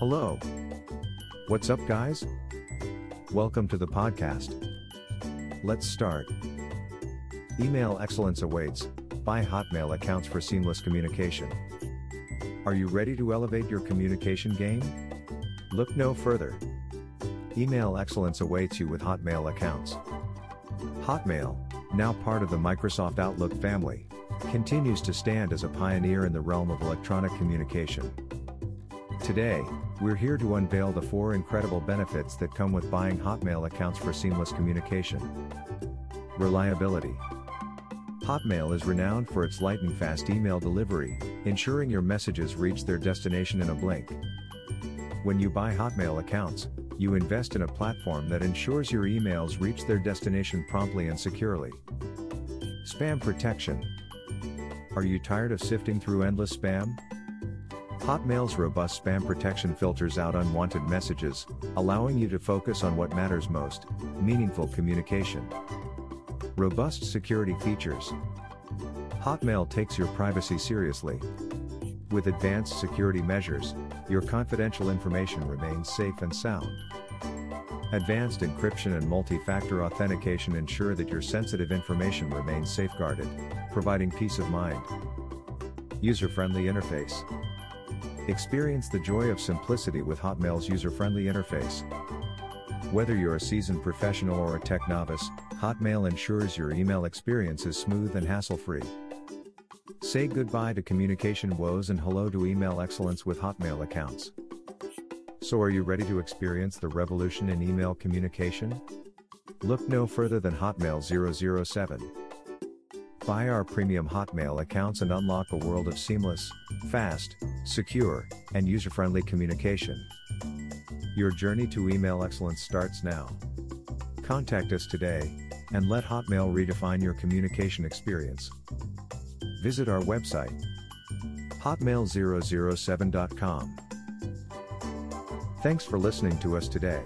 Hello. What's up, guys? Welcome to the podcast. Let's start. Email excellence awaits. Buy Hotmail accounts for seamless communication. Are you ready to elevate your communication game? Look no further. Email excellence awaits you with Hotmail accounts. Hotmail, now part of the Microsoft Outlook family, continues to stand as a pioneer in the realm of electronic communication. Today, we're here to unveil the four incredible benefits that come with buying Hotmail accounts for seamless communication. Reliability. Hotmail is renowned for its lightning fast email delivery, ensuring your messages reach their destination in a blink. When you buy Hotmail accounts, you invest in a platform that ensures your emails reach their destination promptly and securely. Spam protection. Are you tired of sifting through endless spam? Hotmail's robust spam protection filters out unwanted messages, allowing you to focus on what matters most meaningful communication. Robust security features. Hotmail takes your privacy seriously. With advanced security measures, your confidential information remains safe and sound. Advanced encryption and multi-factor authentication ensure that your sensitive information remains safeguarded, providing peace of mind. User-friendly interface. Experience the joy of simplicity with Hotmail's user-friendly interface. Whether you're a seasoned professional or a tech novice, Hotmail ensures your email experience is smooth and hassle-free. Say goodbye to communication woes and hello to email excellence with Hotmail accounts. So are you ready to experience the revolution in email communication? Look no further than Hotmail 007. Buy our premium Hotmail accounts and unlock a world of seamless, fast, secure, and user-friendly communication. Your journey to email excellence starts now. Contact us today, and let Hotmail redefine your communication experience. Visit our website, hotmail007.com. Thanks for listening to us today.